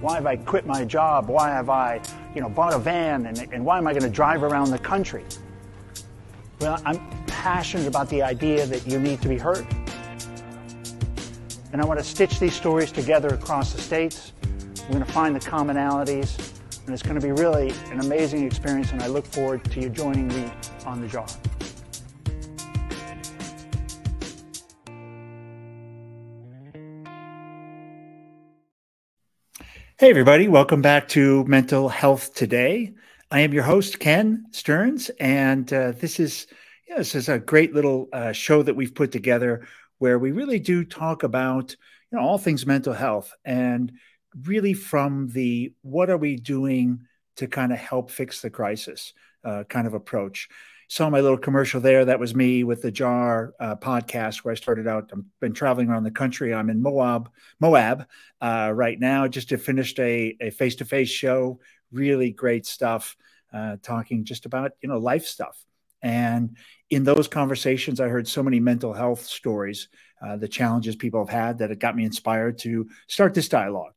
Why have I quit my job? Why have I, you know, bought a van? And, and why am I going to drive around the country? Well, I'm passionate about the idea that you need to be heard. And I want to stitch these stories together across the states. We're going to find the commonalities, and it's going to be really an amazing experience, and I look forward to you joining me on the jar. Hey, everybody, welcome back to Mental Health Today. I am your host, Ken Stearns, and uh, this is this is a great little uh, show that we've put together where we really do talk about you know all things mental health and really from the what are we doing to kind of help fix the crisis uh, kind of approach. Saw my little commercial there. That was me with the Jar uh, podcast where I started out. I've been traveling around the country. I'm in Moab, Moab uh, right now. Just finished a face to face show really great stuff, uh, talking just about you know life stuff. And in those conversations, I heard so many mental health stories, uh, the challenges people have had that it got me inspired to start this dialogue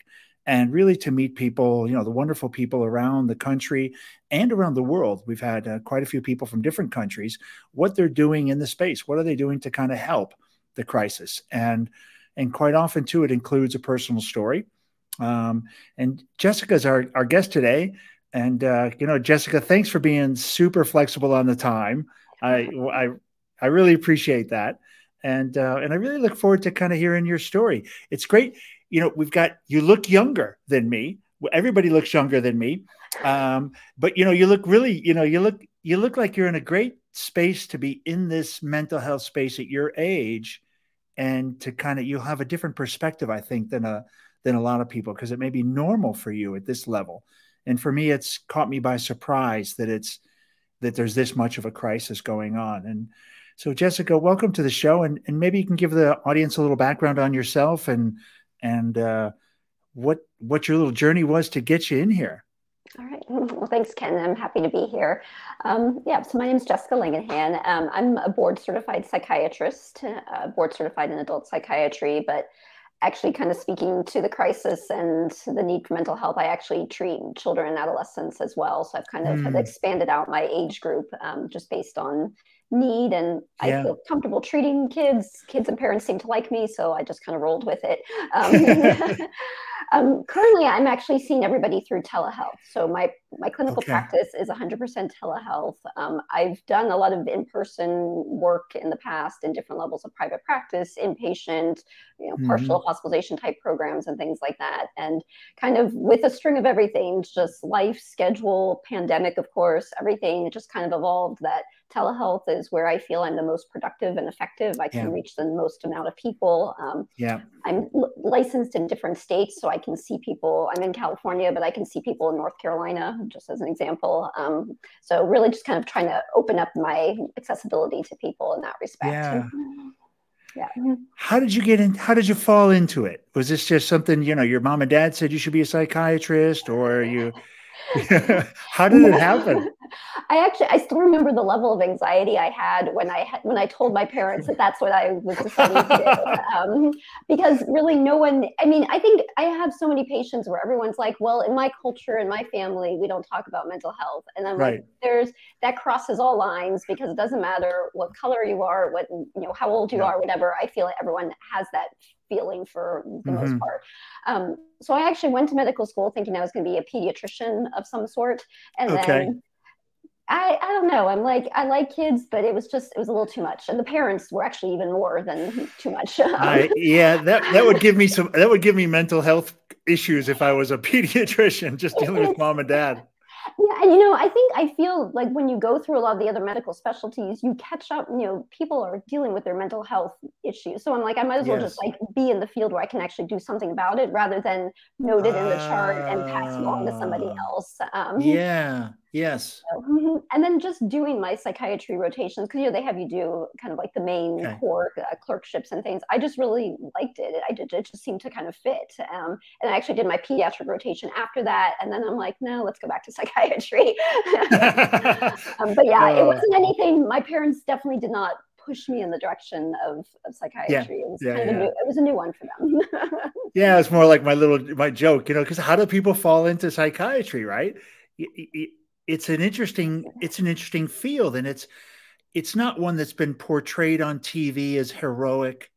and really to meet people, you know, the wonderful people around the country and around the world. We've had uh, quite a few people from different countries, what they're doing in the space, what are they doing to kind of help the crisis, and and quite often too, it includes a personal story. Um, and Jessica's our, our guest today. And, uh, you know, Jessica, thanks for being super flexible on the time. I, I, I really appreciate that. And, uh, and I really look forward to kind of hearing your story. It's great. You know, we've got, you look younger than me. Everybody looks younger than me. Um, but, you know, you look really, you know, you look, you look like you're in a great space to be in this mental health space at your age and to kind of, you'll have a different perspective, I think, than a, than a lot of people because it may be normal for you at this level. And for me, it's caught me by surprise that it's that there's this much of a crisis going on. And so, Jessica, welcome to the show, and, and maybe you can give the audience a little background on yourself and and uh, what what your little journey was to get you in here. All right. Well, thanks, Ken. I'm happy to be here. Um, yeah, so my name is Jessica Langenhan. Um, I'm a board certified psychiatrist, uh, board certified in adult psychiatry, but actually kind of speaking to the crisis and the need for mental health, I actually treat children and adolescents as well. So I've kind of mm. expanded out my age group um, just based on need and yeah. I feel comfortable treating kids. Kids and parents seem to like me, so I just kind of rolled with it. Um, um, currently, I'm actually seeing everybody through telehealth. So my my clinical okay. practice is 100% telehealth. Um, I've done a lot of in-person work in the past in different levels of private practice, inpatient, you know, mm-hmm. partial hospitalization type programs and things like that. And kind of with a string of everything, just life, schedule, pandemic, of course, everything, just kind of evolved that telehealth is where I feel I'm the most productive and effective. I can yeah. reach the most amount of people. Um, yeah. I'm l- licensed in different states, so I can see people. I'm in California, but I can see people in North Carolina, just as an example. Um, so really, just kind of trying to open up my accessibility to people in that respect. Yeah. Yeah. How did you get in? How did you fall into it? Was this just something you know? Your mom and dad said you should be a psychiatrist, or you How did it happen? I actually I still remember the level of anxiety I had when I when I told my parents that that's what I was deciding to do. Um, because really, no one. I mean, I think I have so many patients where everyone's like, "Well, in my culture, in my family, we don't talk about mental health," and I'm right. like, "There's that crosses all lines because it doesn't matter what color you are, what you know, how old you yeah. are, whatever. I feel like everyone has that feeling for the mm-hmm. most part. Um, so I actually went to medical school thinking I was going to be a pediatrician of some sort, and okay. then. I, I don't know. I'm like I like kids, but it was just it was a little too much, and the parents were actually even more than too much. I, yeah, that that would give me some that would give me mental health issues if I was a pediatrician just dealing with mom and dad. Yeah, and you know, I think I feel like when you go through a lot of the other medical specialties, you catch up. You know, people are dealing with their mental health issues, so I'm like, I might as well just like be in the field where I can actually do something about it, rather than note it in the chart and pass it on to somebody else. Um, yeah, Yes. So, mm-hmm. and then just doing my psychiatry rotations because you know they have you do kind of like the main okay. core uh, clerkships and things. I just really liked it. I did. It just seemed to kind of fit. Um, and I actually did my pediatric rotation after that. And then I'm like, no, let's go back to psychiatry. um, but yeah, it oh. wasn't anything. My parents definitely did not pushed me in the direction of, of psychiatry. Yeah. It was Yeah, kind of a yeah. new, it was a new one for them. Yeah, it's more like my little my joke, you know, because how do people fall into psychiatry, right? It's an interesting it's an interesting field, and it's it's not one that's been portrayed on TV as heroic.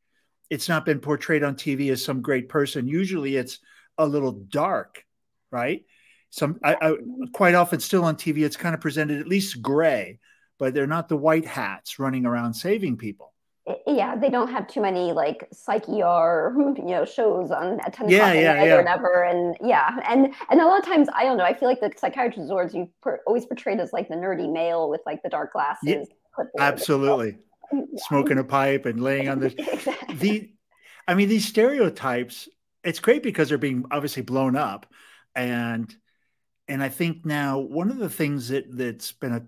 It's not been portrayed on TV as some great person. Usually, it's a little dark, right? Some I, I quite often still on TV, it's kind of presented at least gray, but they're not the white hats running around saving people. Yeah, they don't have too many like psych ER, you know, shows on at 10 Yeah, o'clock at yeah, night yeah. or whatever. And yeah, and and a lot of times, I don't know, I feel like the psychiatrist awards you per, always portrayed as like the nerdy male with like the dark glasses. Yeah. Absolutely, Yeah. smoking a pipe and laying on the exactly. the i mean these stereotypes it's great because they're being obviously blown up and and i think now one of the things that that's been a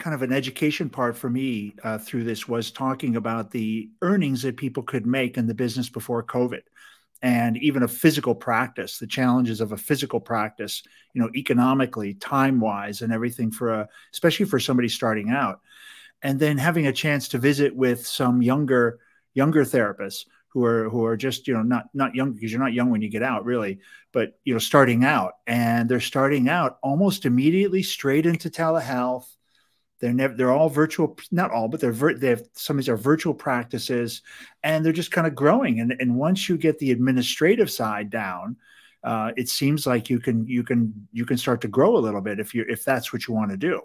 kind of an education part for me uh, through this was talking about the earnings that people could make in the business before covid. And even a physical practice the challenges of a physical practice you know economically time wise and everything for a especially for somebody starting out. And then having a chance to visit with some younger younger therapists who are who are just you know not not young because you're not young when you get out really but you know starting out. And they're starting out almost immediately straight into telehealth they're never they're all virtual not all but they're vir- they have some of these are virtual practices and they're just kind of growing and and once you get the administrative side down uh, it seems like you can you can you can start to grow a little bit if you if that's what you want to do.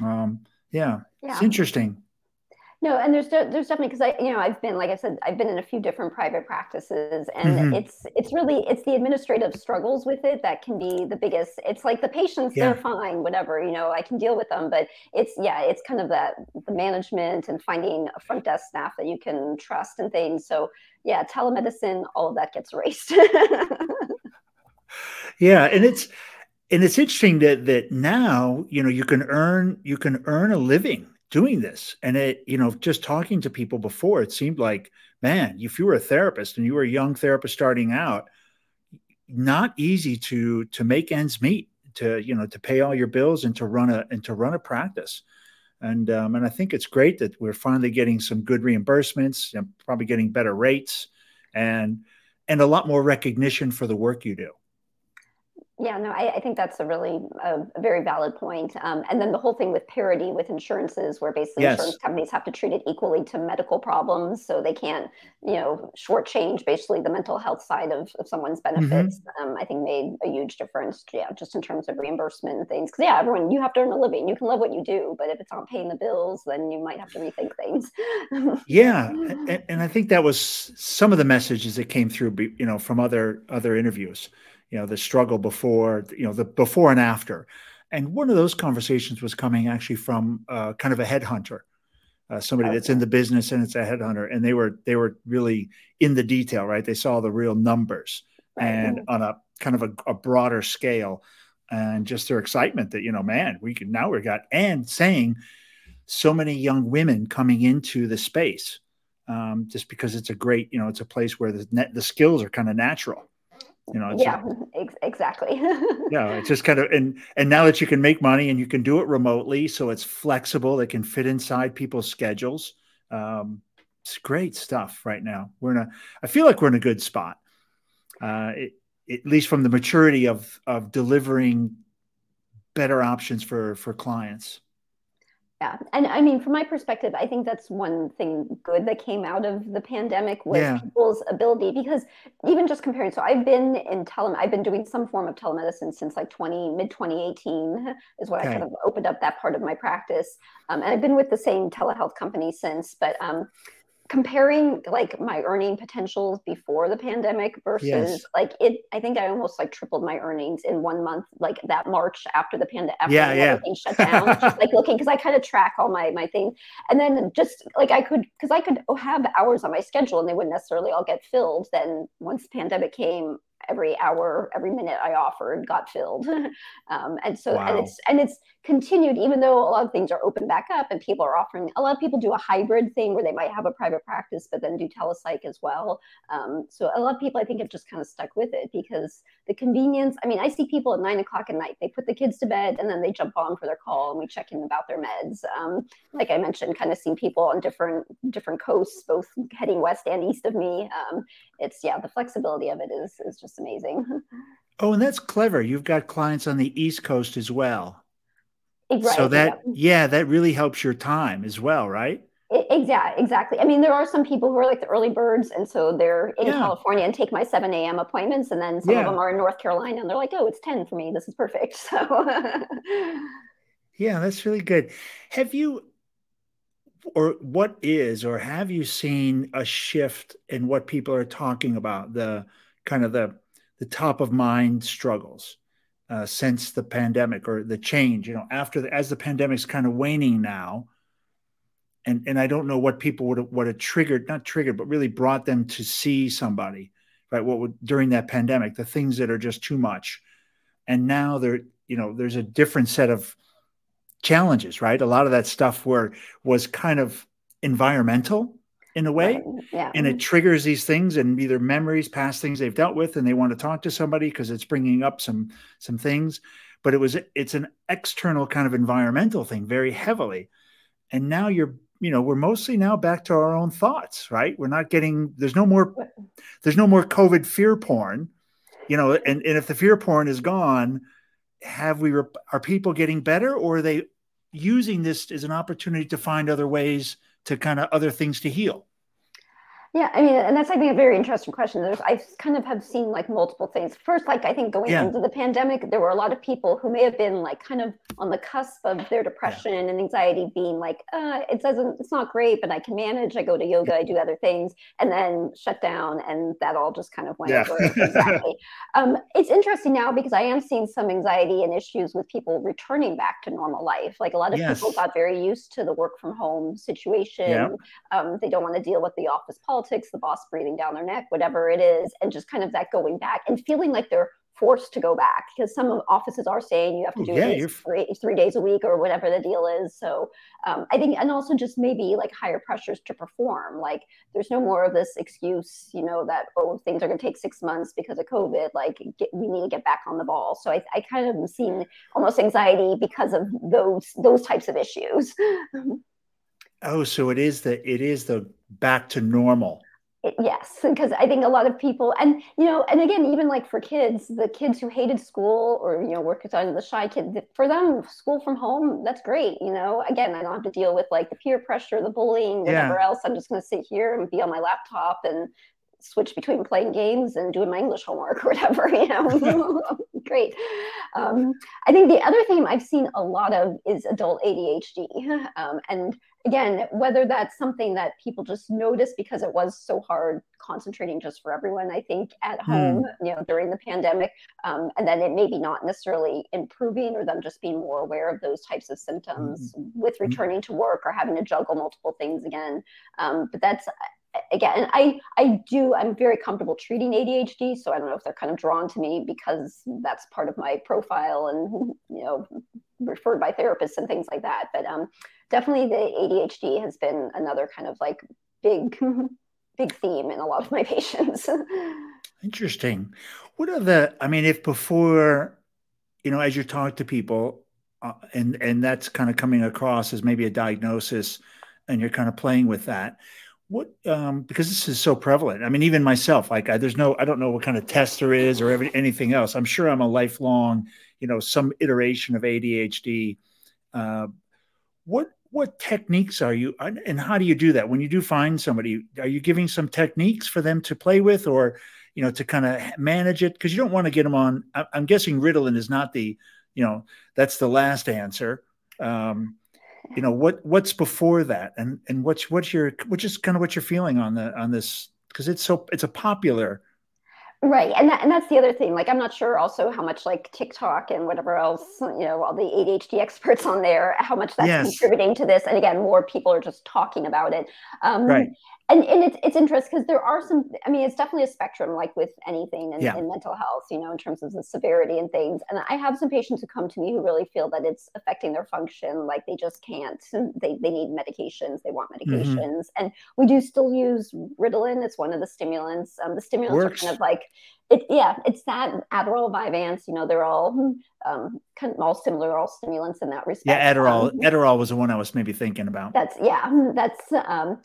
Um yeah, yeah. it's interesting No, and there's de- there's definitely because I you know I've been like I said I've been in a few different private practices and Mhm. it's it's really it's the administrative struggles with it that can be the biggest. It's like the patients Yeah. they're fine whatever you know I can deal with them, but it's yeah it's kind of that the management and finding a front desk staff that you can trust and things. So yeah, telemedicine all of that gets erased. yeah and it's and it's interesting that that now you know you can earn you can earn a living doing this. And it you know just talking to people before it seemed like man if you were a therapist and you were a young therapist starting out not easy to to make ends meet to you know to pay all your bills and to run a and to run a practice. And um, and I think it's great that we're finally getting some good reimbursements and probably getting better rates and and a lot more recognition for the work you do Yeah, no, I, I think that's a really a, a very valid point. Um, and then the whole thing with parity with insurances, where basically Yes. insurance companies have to treat it equally to medical problems, so they can't, you know, shortchange basically the mental health side of, of someone's benefits. Um, I think made a huge difference. Yeah, just in terms of reimbursement and things. Because yeah, everyone you have to earn a living. You can love what you do, but if it's not paying the bills, then you might have to rethink things. Yeah, and, and I think that was some of the messages that came through, you know, from other other interviews. You know, the struggle before, you know, the before and after, and one of those conversations was coming actually from uh, kind of a headhunter, uh, somebody that's in the business and it's a headhunter, and they were they were really in the detail, right? They saw the real numbers and on a kind of a, a broader scale, and just their excitement that you know, man, we can now we got and saying so many young women coming into the space um, just because it's a great, you know, it's a place where the net, the skills are kind of natural. You know, yeah, ex- exactly. yeah, it's just kind of and and now that you can make money and you can do it remotely, so it's flexible. It can fit inside people's schedules. Um, it's great stuff right now. We're in a. I feel like we're in a good spot, uh, it, at least from the maturity of of delivering better options for for clients. Yeah. And I mean, from my perspective, I think that's one thing good that came out of the pandemic was Yeah. people's ability because even just comparing, so I've been in tele, I've been doing some form of telemedicine since like 20, mid 2018 is what Okay. I kind of opened up that part of my practice. Um, and I've been with the same telehealth company since, but um, comparing like my earning potentials before the pandemic versus Yes. like it, I think I almost like tripled my earnings in one month, like that March after the pandemic, Yeah, yeah. everything shut down, just like looking, cause I kind of track all my, my things. And then just like I could, cause I could have hours on my schedule and they wouldn't necessarily all get filled. Then once the pandemic came, every hour, every minute I offered got filled. um, and so, wow. and it's, and it's continued, even though a lot of things are open back up and people are offering, a lot of people do a hybrid thing where they might have a private practice, but then do telepsych as well. Um, so a lot of people, I think, have just kind of stuck with it because the convenience, I mean, I see people at nine o'clock at night, they put the kids to bed and then they jump on for their call and we check in about their meds. Um, like I mentioned, kind of seeing people on different, different coasts, both heading west and east of me. Um, it's, yeah, the flexibility of it is, is just amazing. Oh, and that's clever. You've got clients on the East Coast as well. Right, so that yeah. that really helps your time as well, right? Exactly, exactly. I mean, there are some people who are like the early birds, and so they're in yeah. California and take my 7 a.m. appointments, and then some yeah. of them are in North Carolina, and they're like, "Oh, it's 10 for me. This is perfect." So, yeah, that's really good. Have you, or what is, or have you seen a shift in what people are talking about the kind of the the top of mind struggles? Uh, since the pandemic or the change. You know, after the, as the pandemic's kind of waning now, and and I don't know what people would have, what have triggered, not triggered, but really brought them to see somebody, right? What would during that pandemic, the things that are just too much, and now there, you know, there's a different set of challenges, right? A lot of that stuff were was kind of environmental in a way. Yeah. And it mm-hmm. triggers these things and either memories, past things they've dealt with, and they want to talk to somebody because it's bringing up some some things. But it was it's an external kind of environmental thing very heavily. And now you're you know we're mostly now back to our own thoughts right we're not getting there's no more there's no more covid fear porn you know and, and if the fear porn is gone have we are people getting better or are they using this as an opportunity to find other ways to kind of other things to heal yeah, I mean, and that's I think a very interesting question. There's, I kind of have seen like multiple things. First, like I think going yeah. into the pandemic, there were a lot of people who may have been like kind of on the cusp of their depression yeah. and anxiety, being like, uh, it doesn't, it's not great, but I can manage. I go to yoga, I do other things, and then shut down, and that all just kind of went yeah. over. Exactly. um, it's interesting now because I am seeing some anxiety and issues with people returning back to normal life. Like a lot of yes. people got very used to the work from home situation. Um, they don't want to deal with the office politics politics, the boss breathing down their neck, whatever it is, and just kind of that going back and feeling like they're forced to go back because some offices are saying you have to do yeah, it three, three days a week or whatever the deal is. So um, I think, and also just maybe like higher pressures to perform. Like there's no more of this excuse, you know, that, oh, things are going to take six months because of COVID. Like get, we need to get back on the ball. So I, I kind of am seeing almost anxiety because of those, those types of issues. Oh, so it is the it is the back to normal. It, yes, because I think a lot of people, and you know, and again, even like for kids, the kids who hated school or you know worked on the shy kid, for them, school from home, that's great. You know, again, I don't have to deal with like the peer pressure, the bullying, whatever yeah. else. I'm just going to sit here and be on my laptop and switch between playing games and doing my English homework or whatever, you know. Great. Um, I think the other thing I've seen a lot of is adult ADHD. Um, and again, whether that's something that people just notice because it was so hard concentrating just for everyone, I think, at hmm. home, mm. you know, during the pandemic, um, and then it maybe not necessarily improving or them just being more aware of those types of symptoms mm. with hmm. returning to work or having to juggle multiple things again. Um, but that's again, I I do I'm very comfortable treating ADHD, so I don't know if they're kind of drawn to me because that's part of my profile and you know referred by therapists and things like that. But um, definitely the ADHD has been another kind of like big big theme in a lot of my patients. Interesting. What are the? I mean, if before, you know, as you talk to people, uh, and and that's kind of coming across as maybe a diagnosis, and you're kind of playing with that what um because this is so prevalent i mean even myself like I, there's no i don't know what kind of test there is or every, anything else i'm sure i'm a lifelong you know some iteration of adhd uh, what what techniques are you and how do you do that? When you do find somebody are you giving some techniques for them to play with or you know to kind of manage it? Because you don't want to get them on i'm guessing ritalin is not the you know that's the last answer. Um you know what what's before that? And and what's what's your which is kind of what you're feeling on the on this? Because it's so it's a popular right and that, and that's the other thing like i'm not sure also how much like tiktok and whatever else you know all the adhd experts on there how much that's yes. contributing to this and again more people are just talking about it um, right and, and it's, it's interesting because there are some i mean it's definitely a spectrum like with anything in, Yeah. in mental health you know in terms of the severity and things and i have some patients who come to me who really feel that it's affecting their function like they just can't they, they need medications they want Mm-hmm. medications and we do still use ritalin it's one of the stimulants um, the stimulants Works. are kind of like it, yeah it's that adderall vyvanse you know they're all um, kind of all similar all stimulants in that respect Yeah, Adderall. Um, Adderall was the one I was maybe thinking about. that's yeah. That's um,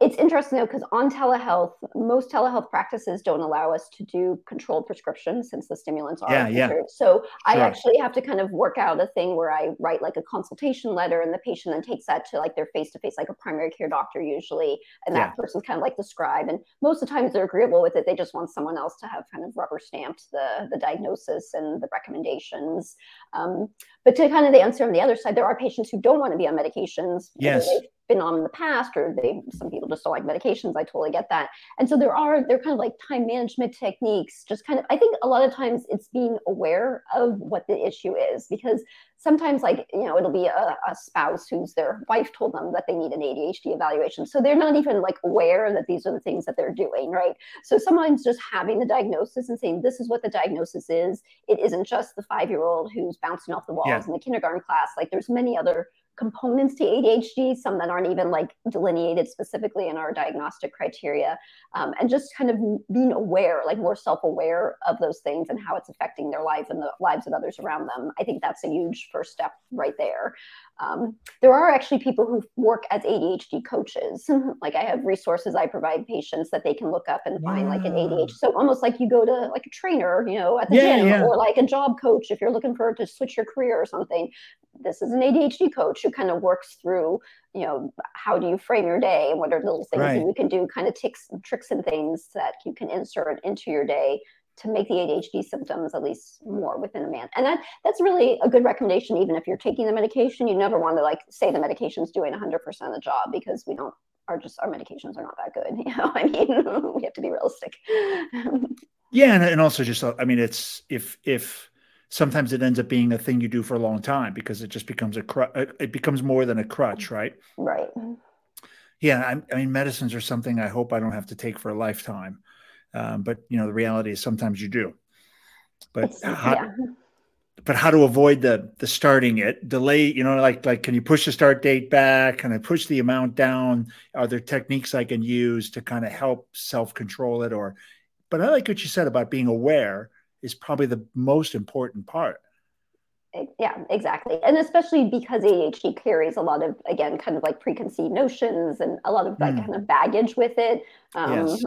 it's interesting though because on telehealth, most telehealth practices don't allow us to do controlled prescriptions since the stimulants are Yeah, yeah. So I actually have to kind of work out a thing where I write like a consultation letter, and the patient then takes that to like their face to face, like a primary care doctor usually, and that Yeah. person's kind of like the scribe. And most of the times they're agreeable with it. They just want someone else to have kind of rubber stamped the the diagnosis and the recommendations. Um, but to kind of the answer on the other side, there are patients who don't want to be on medications. Yes. Been on in the past, or they some people just don't like medications. I totally get that. And so there are they're kind of like time management techniques. Just kind of, I think a lot of times it's being aware of what the issue is because sometimes like you know it'll be a, a spouse whose their wife told them that they need an ADHD evaluation, so they're not even like aware that these are the things that they're doing, right? So sometimes just having the diagnosis and saying this is what the diagnosis is, it isn't just the five year old who's bouncing off the walls Yeah. in the kindergarten class. Like there's many other components to ADHD, some that aren't even like delineated specifically in our diagnostic criteria, um, and just kind of being aware, like more self aware of those things and how it's affecting their life and the lives of others around them. I think that's a huge first step right there. Um, there are actually people who work as ADHD coaches. like I have resources I provide patients that they can look up and find like an ADHD. So almost like you go to like a trainer, you know, at the Yeah, gym yeah. or like a job coach if you're looking for to switch your career or something. This is an ADHD coach who kind of works through, you know, how do you frame your day and what are the little things Right. that you can do, kind of ticks, tricks and things that you can insert into your day to make the ADHD symptoms at least more within a man. And that that's really a good recommendation, even if you're taking the medication. You never want to like say the medication's doing 100% of the job because we don't are just our medications are not that good. You know, I mean, we have to be realistic. Yeah, and, and also just uh, I mean, it's if if sometimes it ends up being a thing you do for a long time because it just becomes a cru- uh, it becomes more than a crutch, right? right. Yeah, I, I mean, medicines are something I hope I don't have to take for a lifetime, um, but you know, the reality is sometimes you do. But It's, how, yeah. but how to avoid the the starting it delay you know like like can you push the start date back can i push the amount down are there techniques i can use to kind of help self control it or but i like what you said about being aware is probably the most important part. Yeah exactly. And especially because adhd carries a lot of again kind of like preconceived notions and a lot of that Mm. kind of baggage with it. Um, Yes.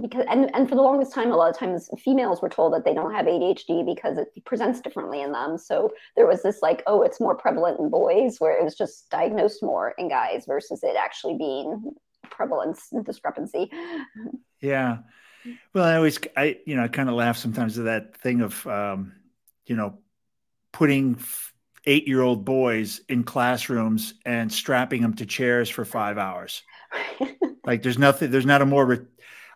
because and, and for the longest time a lot of times females were told that they don't have adhd because it presents differently in them. So there was this like oh it's more prevalent in boys where it was just diagnosed more in guys versus it actually being prevalence discrepancy. Yeah well i always i you know i kind of laugh sometimes at that thing of um you know putting eight year old boys in classrooms and strapping them to chairs for five hours. Like there's nothing there's not a more re-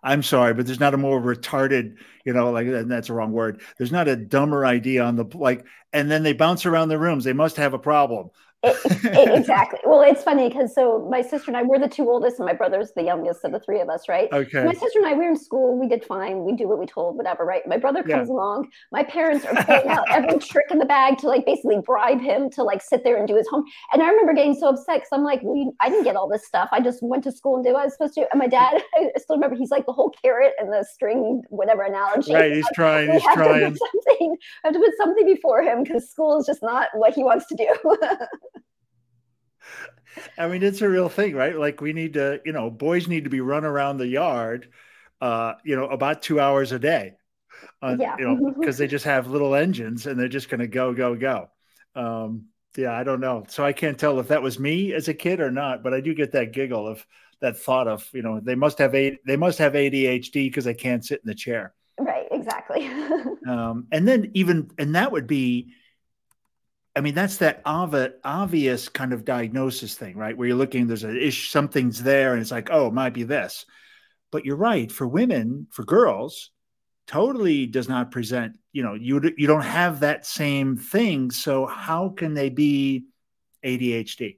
i'm sorry but there's not a more retarded you know like and that's a wrong word. There's not a dumber idea on the like and then they bounce around the rooms. They must have a problem It- it- exactly. Well, it's funny because so my sister and I, we're the two oldest, and my brother's the youngest of the three of us, right? okay My sister and I, we were in school. We did fine. We do what we told, whatever, right? My brother Yeah. comes along. My parents are pulling out every trick in the bag to like basically bribe him to like sit there and do his home. And I remember getting so upset because I'm like, well, I didn't get all this stuff. I just went to school and did what I was supposed to. And my dad, I still remember, he's like the whole carrot and the string, whatever analogy. right he's trying We he's trying something. I have to put something before him because school is just not what he wants to do. I mean it's a real thing right like we need to you know boys need to be run around the yard uh you know about two hours a day uh, Yeah. you know because they just have little engines and they're just going to go go go um yeah i don't know so i can't tell if that was me as a kid or not but i do get that giggle of that thought of you know they must have a they must have adhd because they can't sit in the chair right, exactly. um, and then even and that would be i mean that's that ob- obvious kind of diagnosis thing right? Where you're looking there's a ish something's there and it's like oh it might be this. But you're right for women for girls totally does not present you know you you don't have that same thing. So how can they be adhd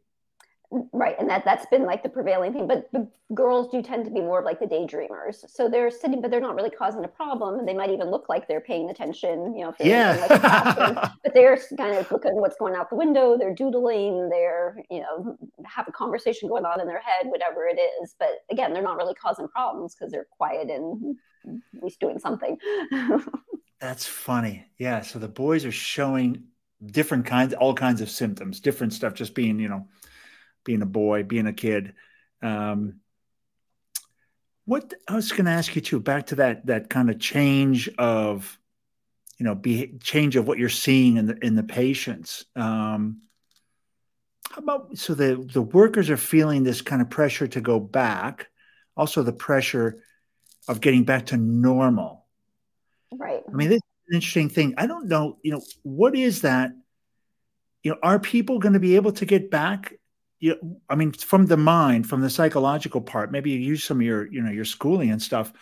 Right, and that that's been like the prevailing thing. But the girls do tend to be more of like the daydreamers. So they're sitting, but they're not really causing a problem. And they might even look like they're paying attention, you know. yeah. Like but they're kind of looking what's going out the window. They're doodling. They're you know have a conversation going on in their head, whatever it is. But again, they're not really causing problems because they're quiet and at least doing something. That's funny. Yeah. So the boys are showing different kinds, all kinds of symptoms, different stuff, just being you know being a boy, being a kid. Um, what I was going to ask you too, back to that that kind of change of, you know, be change of what you're seeing in the in the patients. Um, how about so the the workers are feeling this kind of pressure to go back, also the pressure of getting back to normal. Right. I mean, this is an interesting thing. I don't know, you know, what is that? You know, are people going to be able to get back you I mean, from the mind, from the psychological part, maybe you use some of your, you know, your schooling and stuff.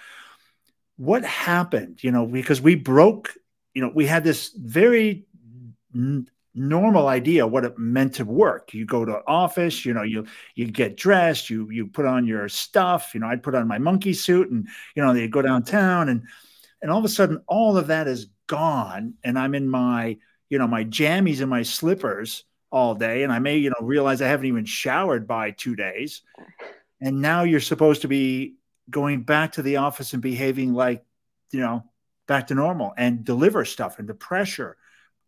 What happened? You know, because we broke, you know, we had this very n- normal idea what it meant to work. You go to office, you know, you you get dressed, you you put on your stuff. You know, I'd put on my monkey suit, and you know, they go downtown, and and all of a sudden, all of that is gone, and I'm in my, you know, my jammies and my slippers all day and I may, you know, realize I haven't even showered by two days. And now you're supposed to be going back to the office and behaving like, you know, back to normal and deliver stuff and the pressure.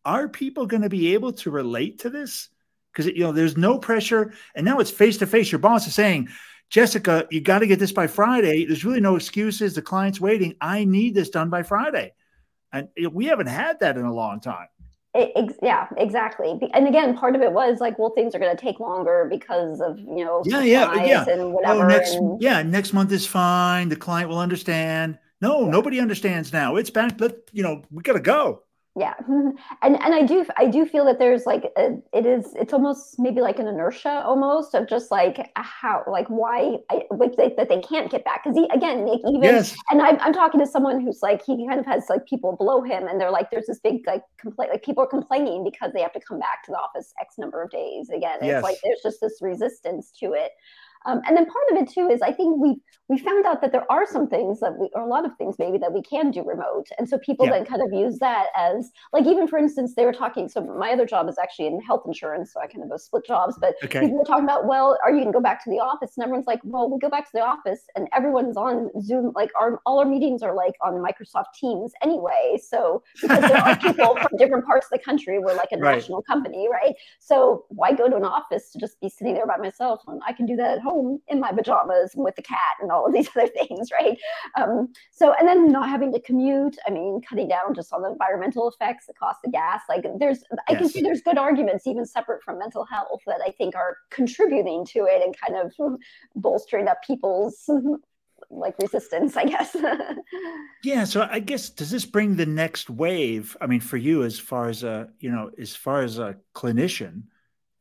Are people going to be able to relate to this? Because, you know, there's no pressure. And now it's face to face. Your boss is saying, Jessica, you got to get this by Friday. There's really no excuses. The client's waiting. I need this done by Friday. And we haven't had that in a long time. It, yeah, exactly. And again, part of it was like, well, things are going to take longer because of you know, yeah, yeah, yeah, and oh, whatever. Oh, next, and, yeah, next month is fine. The client will understand. No, yeah. nobody understands now. It's back. But you know, we got to go yeah and and i do i do feel that there's like a, it is it's almost maybe like an inertia almost of just like how like why I, like they, that they can't get back because again like even yes. and I'm, I'm talking to someone who's like he kind of has like people below him and they're like there's this big like complaint like people are complaining because they have to come back to the office x number of days again it's yes. like there's just this resistance to it um, and then part of it too is I think we we found out that there are some things that we, or a lot of things maybe that we can do remote, and so people yeah. then kind of use that as like even for instance they were talking. So my other job is actually in health insurance, so I kind of have split jobs. But okay. people were talking about, well, are you going to go back to the office? And everyone's like, well, we go back to the office, and everyone's on Zoom. Like our all our meetings are like on Microsoft Teams anyway. So because there are people from different parts of the country, we're like a right. national company, right? So why go to an office to just be sitting there by myself when I can do that at home? home in my pajamas with the cat and all of these other things, right? Um, so, and then not having to commute. I mean, cutting down just on the environmental effects, the cost of gas. Like, there's, I can see there's good arguments, even separate from mental health, that I think are contributing to it and kind of bolstering up people's like resistance, I guess. yeah. So I guess does this bring the next wave? I mean, for you, as far as a you know, as far as a clinician,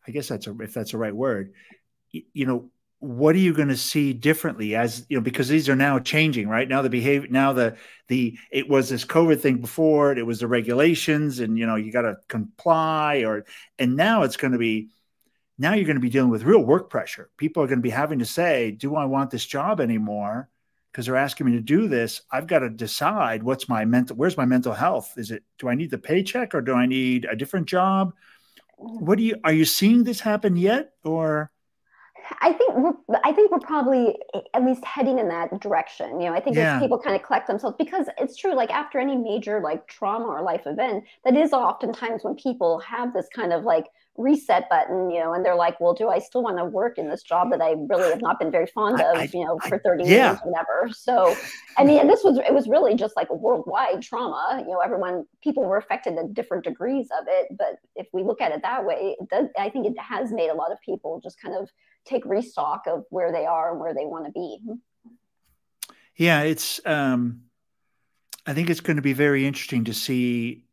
I guess that's a if that's the right word. You, you know, what are you going to see differently as you know because these are now changing right? Now the behavior now the the it was this covid thing before it was the regulations and you know you got to comply or and now it's going to be now you're going to be dealing with real work pressure. People are going to be having to say do i want this job anymore? Because they're asking me to do this. I've got to decide what's my mental where's my mental health? Is it do i need the paycheck or do i need a different job? Mm-hmm. What do you are you seeing this happen yet or I think we're I think we're probably eh, at least heading in that direction. You know, I think yeah. people kind of collect themselves because it's true. Like after any major like trauma or life event, that is oftentimes when people have this kind of like reset button, you know, and they're like, well, do I still want to work in this job that I really have not been very fond of, I, you know, for 30 yeah. years, whatever. So, I mean, this was, it was really just like a worldwide trauma, you know, everyone, people were affected at different degrees of it. But if we look at it that way, it does, I think it has made a lot of people just kind of take restock of where they are and where they want to be. Yeah, it's, um, I think it's going to be very interesting to see,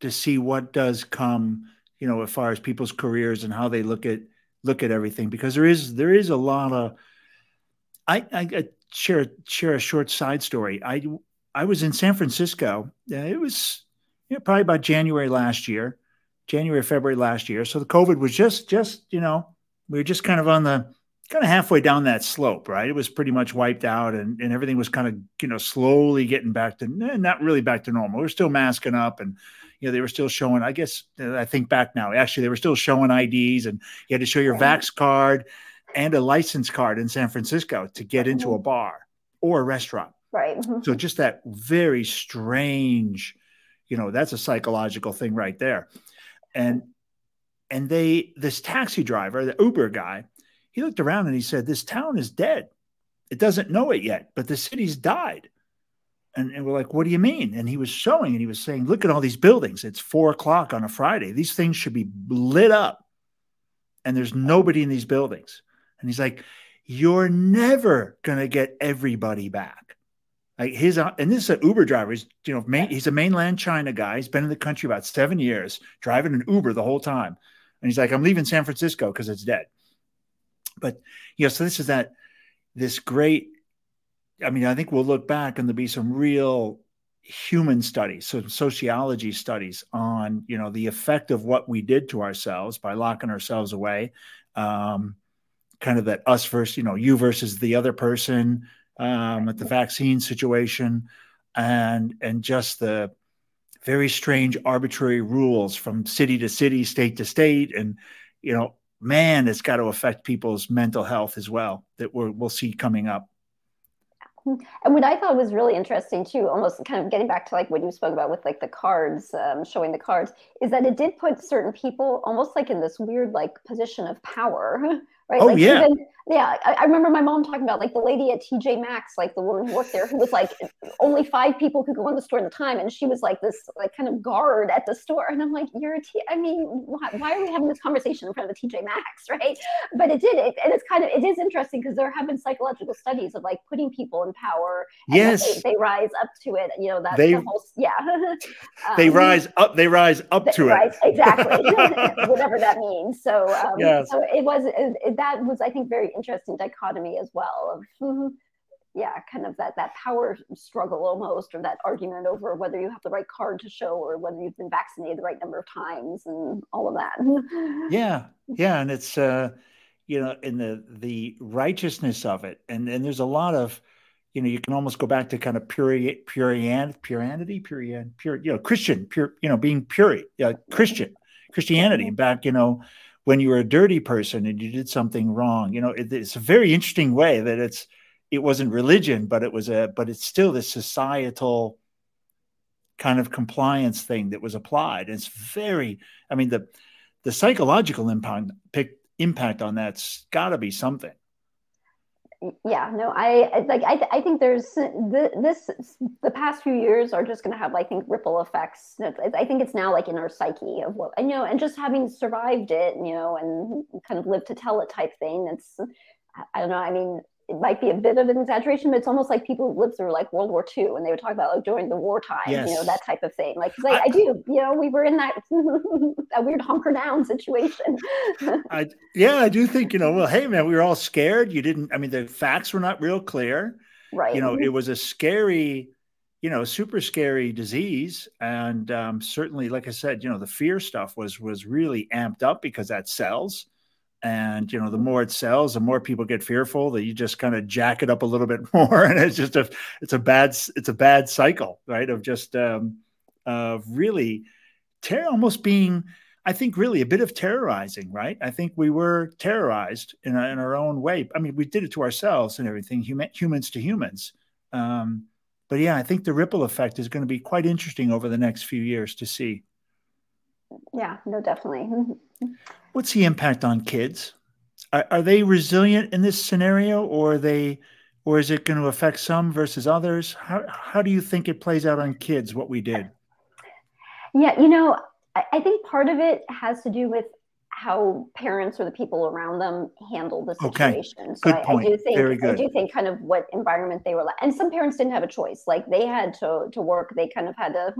to see what does come you know, as far as people's careers and how they look at look at everything, because there is there is a lot of. I, I share share a short side story. I I was in San Francisco. It was you know, probably about January last year, January February last year. So the COVID was just just you know we were just kind of on the kind of halfway down that slope, right? It was pretty much wiped out and, and everything was kind of, you know, slowly getting back to not really back to normal. We are still masking up and, you know, they were still showing, I guess, uh, I think back now, actually, they were still showing IDs and you had to show your Vax card and a license card in San Francisco to get into a mm-hmm. bar or a restaurant. Right. Mm-hmm. So just that very strange, you know, that's a psychological thing right there. And, and they, this taxi driver, the Uber guy, he looked around and he said, This town is dead. It doesn't know it yet, but the city's died. And, and, we're like, What do you mean? And he was showing and he was saying, Look at all these buildings. It's four o'clock on a Friday. These things should be lit up. And there's nobody in these buildings. And he's like, You're never going to get everybody back. Like his, uh, and this is an Uber driver. He's, you know, main, he's a mainland China guy. He's been in the country about seven years, driving an Uber the whole time. And he's like, I'm leaving San Francisco because it's dead. But you know, so this is that this great. I mean, I think we'll look back and there'll be some real human studies, so sociology studies on you know the effect of what we did to ourselves by locking ourselves away. Um, kind of that us versus you know you versus the other person um, at the vaccine situation, and and just the very strange arbitrary rules from city to city, state to state, and you know man, it's got to affect people's mental health as well that we will see coming up. And what I thought was really interesting too, almost kind of getting back to like what you spoke about with like the cards, um, showing the cards, is that it did put certain people almost like in this weird like position of power, right? Oh like yeah. Even, yeah, I, I, remember my mom talking about like the lady at TJ Maxx, like the woman who worked there, who was like only five people could go in the store at the time, and she was like this like kind of guard at the store, and I'm like, you're a T. I mean, why, why are we having this conversation in front of the TJ Maxx, right? But it did, it, and it's kind of it is interesting because there have been psychological studies of like putting people in power. yes, they, they, rise up to it. You know, that's they, the whole yeah. um, they rise up. They rise up to it. exactly, whatever that means. So um, yes. so it was it, that was I think very interesting dichotomy as well of yeah kind of that that power struggle almost or that argument over whether you have the right card to show or whether you've been vaccinated the right number of times and all of that yeah yeah and it's uh you know in the the righteousness of it and and there's a lot of you know you can almost go back to kind of pure purian puranity purian pure you know christian pure you know being pure uh, christian christianity mm-hmm. back you know when you were a dirty person and you did something wrong. You know, it, it's a very interesting way that it's it wasn't religion, but it was a but it's still this societal kind of compliance thing that was applied. it's very, I mean, the the psychological impact impact on that's got to be something yeah no i like i, I think there's the, this the past few years are just going to have i think ripple effects. I think it's now like in our psyche of what you know and just having survived it you know and kind of lived to tell it type thing it's i don't know i mean it might be a bit of an exaggeration, but it's almost like people who lived through like World War II and they would talk about like during the wartime, yes. you know, that type of thing. Like, I, I, do, you know, we were in that, that weird hunker down situation. I, yeah, I do think, you know, well, hey, man, we were all scared. You didn't, I mean, the facts were not real clear. Right. You know, it was a scary, you know, super scary disease. And um, certainly, like I said, you know, the fear stuff was, was really amped up because that sells and you know the more it sells the more people get fearful that you just kind of jack it up a little bit more and it's just a it's a bad it's a bad cycle right? Of just um of really terror almost being i think really a bit of terrorizing right? I think we were terrorized in, a, in our own way. I mean we did it to ourselves and everything human, humans to humans. Um but yeah i think the ripple effect is going to be quite interesting over the next few years to see. Yeah no definitely What's the impact on kids? Are, are, they resilient in this scenario, or are they, or is it going to affect some versus others? How how do you think it plays out on kids? What we did? Yeah, you know, I, I think part of it has to do with how parents or the people around them handle the situation. Okay. So Good I, point. I do think Very good. I do think kind of what environment they were like. And some parents didn't have a choice. Like they had to to work. They kind of had to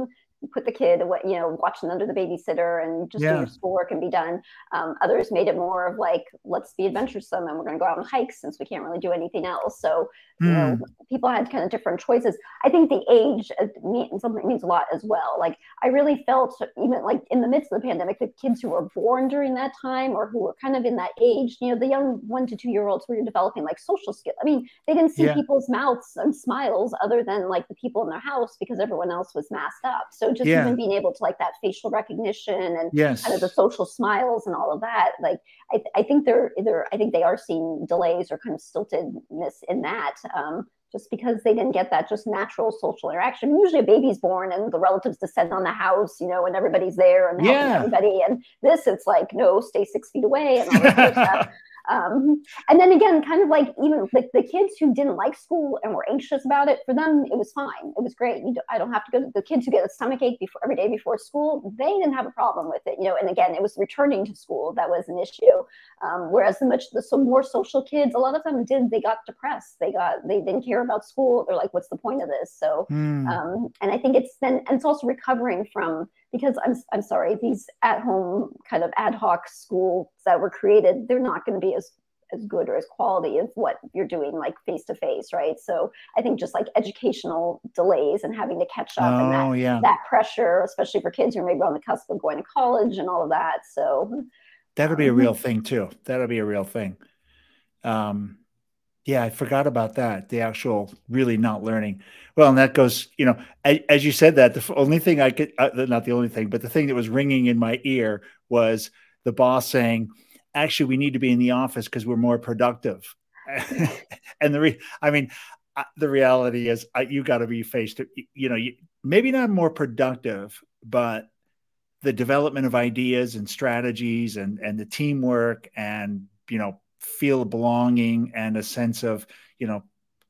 put the kid away, you know, watch them under the babysitter and just yeah. do your schoolwork and be done. Um, others made it more of like, let's be adventuresome and we're going to go out on hikes since we can't really do anything else. So. You know, hmm. people had kind of different choices. I think the age uh, means something means a lot as well. Like I really felt even like in the midst of the pandemic, the kids who were born during that time or who were kind of in that age, you know, the young one to two year olds who were developing like social skills. I mean, they didn't see yeah. people's mouths and smiles other than like the people in their house because everyone else was masked up. So just yeah. even being able to like that facial recognition and yes. kind of the social smiles and all of that, like I, I think they're, they're I think they are seeing delays or kind of stiltedness in that. Um, just because they didn't get that just natural social interaction. Usually a baby's born and the relatives descend on the house, you know, and everybody's there and helping yeah. everybody. And this, it's like, no, stay six feet away and all this stuff. Um, and then again, kind of like even like the kids who didn't like school and were anxious about it, for them it was fine. It was great. You Do, I don't have to go. The kids who get a stomach ache before every day before school, they didn't have a problem with it. You know, and again, it was returning to school that was an issue. Um, whereas the much the some more social kids, a lot of them did. They got depressed. They got they didn't care about school. They're like, what's the point of this? So, mm. um, and I think it's then and it's also recovering from because I'm, I'm sorry, these at home kind of ad hoc schools that were created, they're not going to be as as good or as quality as what you're doing like face to face, right? So I think just like educational delays and having to catch up oh, and that, yeah. that pressure, especially for kids who are maybe on the cusp of going to college and all of that. So that'll be a real thing too. That'll be a real thing. Um, yeah, I forgot about that. The actual really not learning. Well, and that goes, you know, as, as you said that, the only thing I could, uh, not the only thing, but the thing that was ringing in my ear was the boss saying, actually, we need to be in the office because we're more productive. and the, re- I mean, uh, the reality is uh, you got to be faced you know, you, maybe not more productive, but the development of ideas and strategies and, and the teamwork and, you know, feel belonging and a sense of you know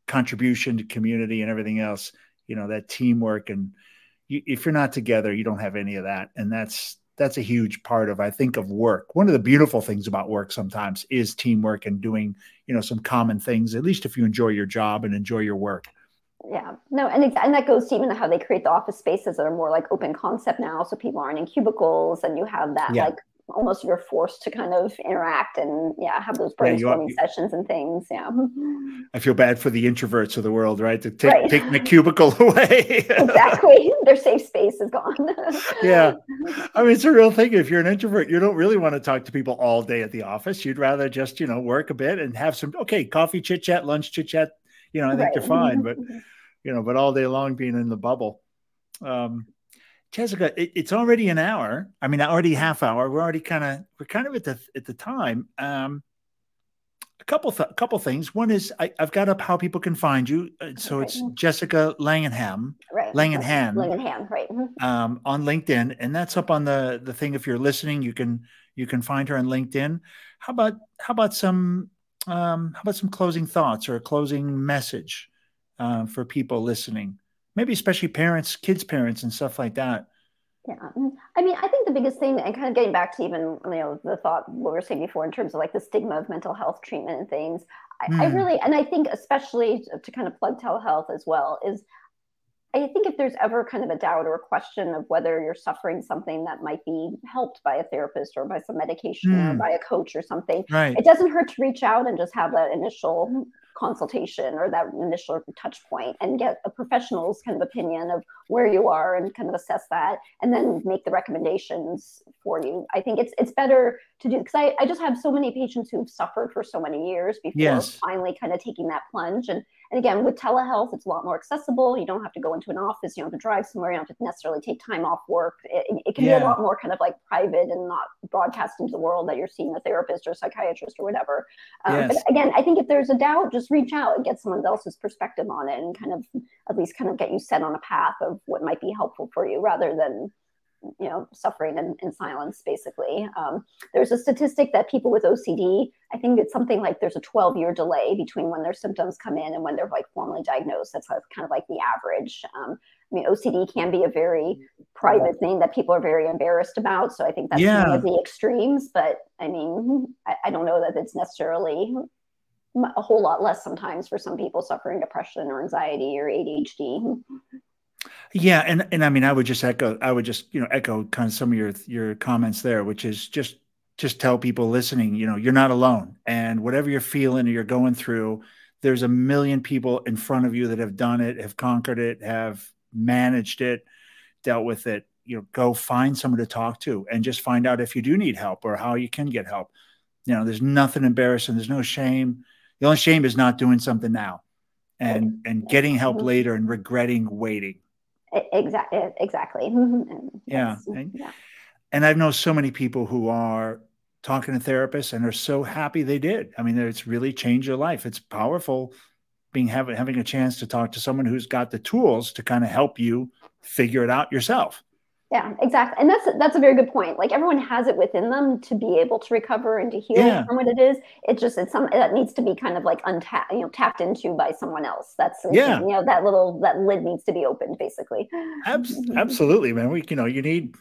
contribution to community and everything else you know that teamwork and you, if you're not together you don't have any of that. And that's that's a huge part of i think of work. One of the beautiful things about work sometimes is teamwork and doing you know some common things at least if you enjoy your job and enjoy your work. Yeah. No and, and that goes to even how they create the office spaces that are more like open concept now. So people aren't in cubicles and you have that yeah. like almost you're forced to kind of interact and yeah have those brainstorming yeah, sessions and things yeah. I feel bad for the introverts of the world right? To take right. take the cubicle away. Exactly. Their safe space is gone. Yeah. I mean it's a real thing. If you're an introvert you don't really want to talk to people all day at the office. You'd rather just you know work a bit and have some okay coffee chit chat lunch chit chat you know i think right. you're fine but you know but all day long being in the bubble. Um Jessica, it, it's already an hour. I mean, already half hour. We're already kind of we're kind of at the at the time. Um, a couple th- couple things. One is I, have got up how people can find you. Uh, so right. it's Jessica Langenham, right? Langenham, Langenham, right? Mm-hmm. Um, on LinkedIn, and that's up on the the thing. If you're listening, you can you can find her on LinkedIn. How about how about some um, how about some closing thoughts or a closing message uh, for people listening? Maybe especially parents, kids' parents, and stuff like that. Yeah, mm, I mean, I think the biggest thing, and kind of getting back to even you know the thought what we were saying before in terms of like the stigma of mental health treatment and things, I, mm. I hmm. really, and I think especially to, to kind of plug telehealth as well is I think if there's ever kind of a doubt or a question of whether you're suffering something that might be helped by a therapist or by some medication mm. or hmm. by a coach or something, right. it doesn't hurt to reach out and just have that initial consultation or that initial touch point and get a professional's kind of opinion of where you are and kind of assess that and then make the recommendations for you. I think it's it's better to do because I, I just have so many patients who've suffered for so many years before yes. finally kind of taking that plunge and and again, with telehealth, it's a lot more accessible. You don't have to go into an office. You don't have to drive somewhere. You don't have to necessarily take time off work. It, it can yeah. be a lot more kind of like private and not broadcast into the world that you're seeing a therapist or a psychiatrist or whatever. Um, yes. But again, I think if there's a doubt, just reach out and get someone else's perspective on it and kind of at least kind of get you set on a path of what might be helpful for you rather than you know suffering in, in silence basically. Um, there's a statistic that people with ocd i think it's something like there's a 12 year delay between when their symptoms come in and when they're like formally diagnosed. That's kind of like the average. Um, i mean ocd can be a very private thing that people are very embarrassed about so i think that's yeah. one of the extremes but i mean I, I don't know that it's necessarily a whole lot less sometimes for some people suffering depression or anxiety or adhd Yeah, and and I mean, I would just echo, I would just you know echo kind of some of your your comments there, which is just just tell people listening, you know, you're not alone, and whatever you're feeling or you're going through, there's a million people in front of you that have done it, have conquered it, have managed it, dealt with it. You know, go find someone to talk to, and just find out if you do need help or how you can get help. You know, there's nothing embarrassing. There's no shame. The only shame is not doing something now, and and getting help later and regretting waiting Exactly. Exactly. yeah. And, yeah. And I've known so many people who are talking to therapists and are so happy they did. I mean, it's really changed their life. It's powerful being having having a chance to talk to someone who's got the tools to kind of help you figure it out yourself. Yeah, exactly. And that's that's a very good point. Like everyone has it within them to be able to recover and to heal yeah. from what it is. It's just it's some that needs to be kind of like untapped, you know, tapped into by someone else. That's yeah. you know, that little that lid needs to be opened basically. absolutely, man. We you know, you need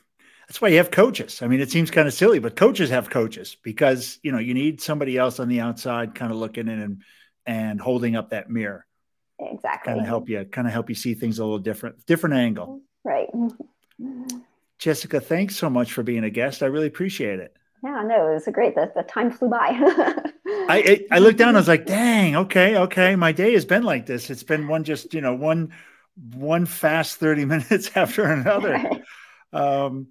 that's why you have coaches. I mean, it seems kind of silly, but coaches have coaches because you know you need somebody else on the outside kind of looking in and and holding up that mirror. Exactly. Kind of help you kind of help you see things a little different, different angle. Right. Mm-hmm. Jessica, thanks so much for being a guest. I really appreciate it. Yeah, no, it was great. The, the time flew by. I, I looked down. I was like, "Dang, okay, okay." My day has been like this. It's been one just you know one one fast thirty minutes after another. um,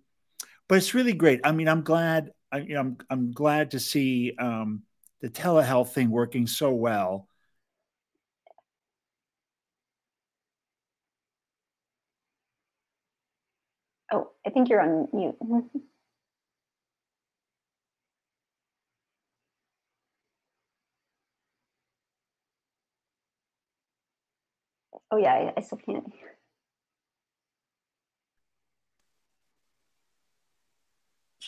but it's really great. I mean, I'm glad. I, you know, I'm I'm glad to see um, the telehealth thing working so well. Oh, I think you're on mute. oh yeah, I, I still can't.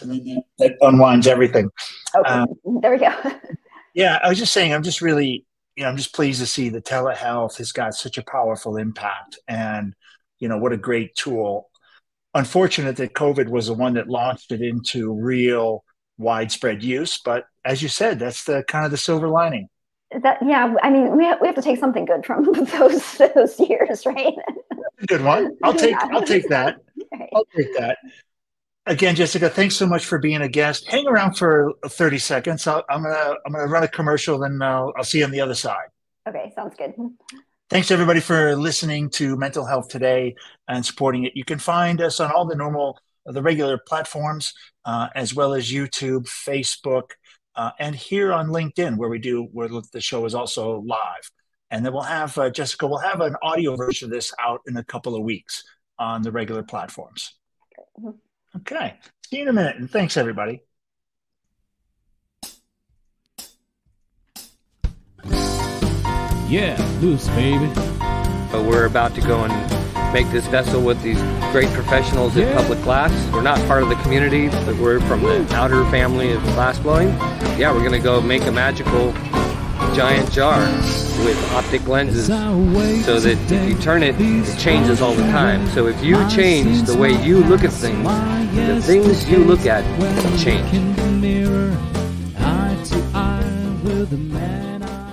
that unwinds everything. Okay, um, there we go. yeah, I was just saying, I'm just really, you know, I'm just pleased to see that telehealth has got such a powerful impact, and you know, what a great tool unfortunate that COVID was the one that launched it into real widespread use. But as you said, that's the kind of the silver lining. That yeah, I mean, we have, we have to take something good from those those years, right? good one. I'll take yeah. I'll take that. I'll take that. Again, Jessica, thanks so much for being a guest. Hang around for 30 seconds. i am gonna I'm gonna run a commercial, then I'll, I'll see you on the other side. Okay, sounds good. Thanks everybody for listening to Mental Health Today and supporting it. You can find us on all the normal, the regular platforms, uh, as well as YouTube, Facebook, uh, and here on LinkedIn, where we do where the show is also live. And then we'll have uh, Jessica. We'll have an audio version of this out in a couple of weeks on the regular platforms. Okay. See you in a minute, and thanks everybody. Yeah, loose, baby. But we're about to go and make this vessel with these great professionals yeah. at Public Glass. We're not part of the community, but we're from the outer family of glass blowing. Yeah, we're gonna go make a magical giant jar with optic lenses so that if you turn it, it changes all the time. So if you change the way you look at things, the things you look at change.